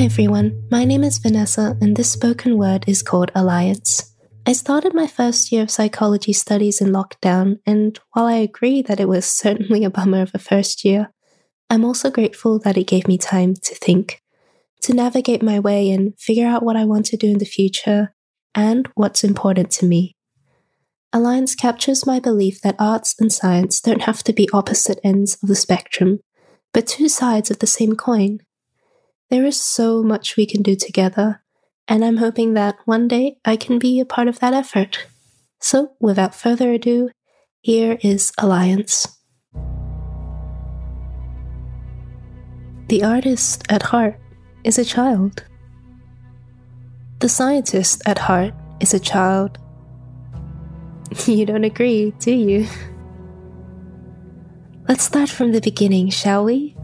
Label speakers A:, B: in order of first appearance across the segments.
A: everyone. My name is Vanessa, and this spoken word is called Alliance. I started my first year of psychology studies in lockdown, and while I agree that it was certainly a bummer of a first year, I'm also grateful that it gave me time to think, to navigate my way and figure out what I want to do in the future and what's important to me. Alliance captures my belief that arts and science don't have to be opposite ends of the spectrum, but two sides of the same coin. There is so much we can do together, and I'm hoping that one day I can be a part of that effort. So, without further ado, here is Alliance. The artist at heart is a child. The scientist at heart is a child. You don't agree, do you? Let's start from the beginning, shall we?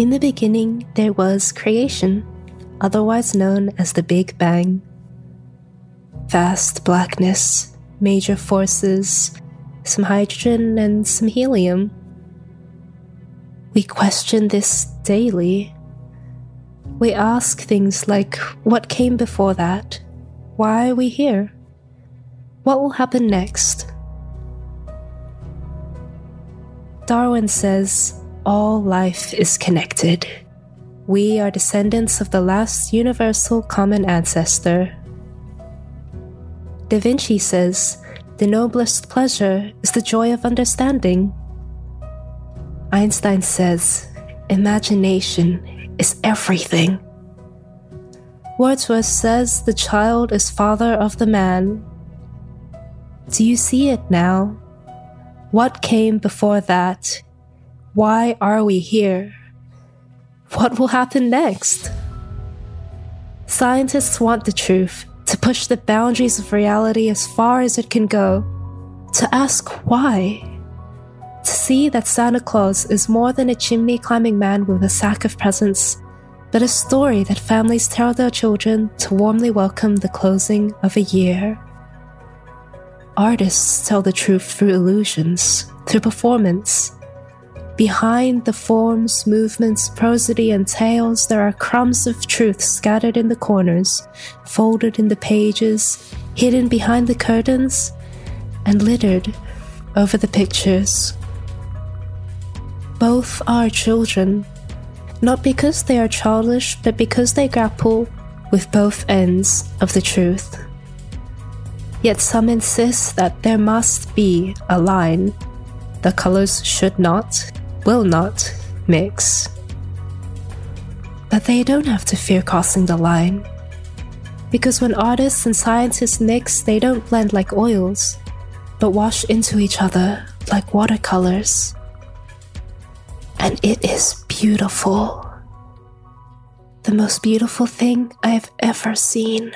A: In the beginning, there was creation, otherwise known as the Big Bang. Vast blackness, major forces, some hydrogen, and some helium. We question this daily. We ask things like what came before that? Why are we here? What will happen next? Darwin says all life is connected. We are descendants of the last universal common ancestor. Da Vinci says, the noblest pleasure is the joy of understanding. Einstein says, imagination is everything. Wordsworth says, the child is father of the man. Do you see it now? What came before that why are we here? What will happen next? Scientists want the truth, to push the boundaries of reality as far as it can go, to ask why. To see that Santa Claus is more than a chimney climbing man with a sack of presents, but a story that families tell their children to warmly welcome the closing of a year. Artists tell the truth through illusions, through performance, Behind the forms, movements, prosody, and tales, there are crumbs of truth scattered in the corners, folded in the pages, hidden behind the curtains, and littered over the pictures. Both are children, not because they are childish, but because they grapple with both ends of the truth. Yet some insist that there must be a line. The colors should not, will not mix. But they don't have to fear crossing the line. Because when artists and scientists mix, they don't blend like oils, but wash into each other like watercolors. And it is beautiful. The most beautiful thing I have ever seen.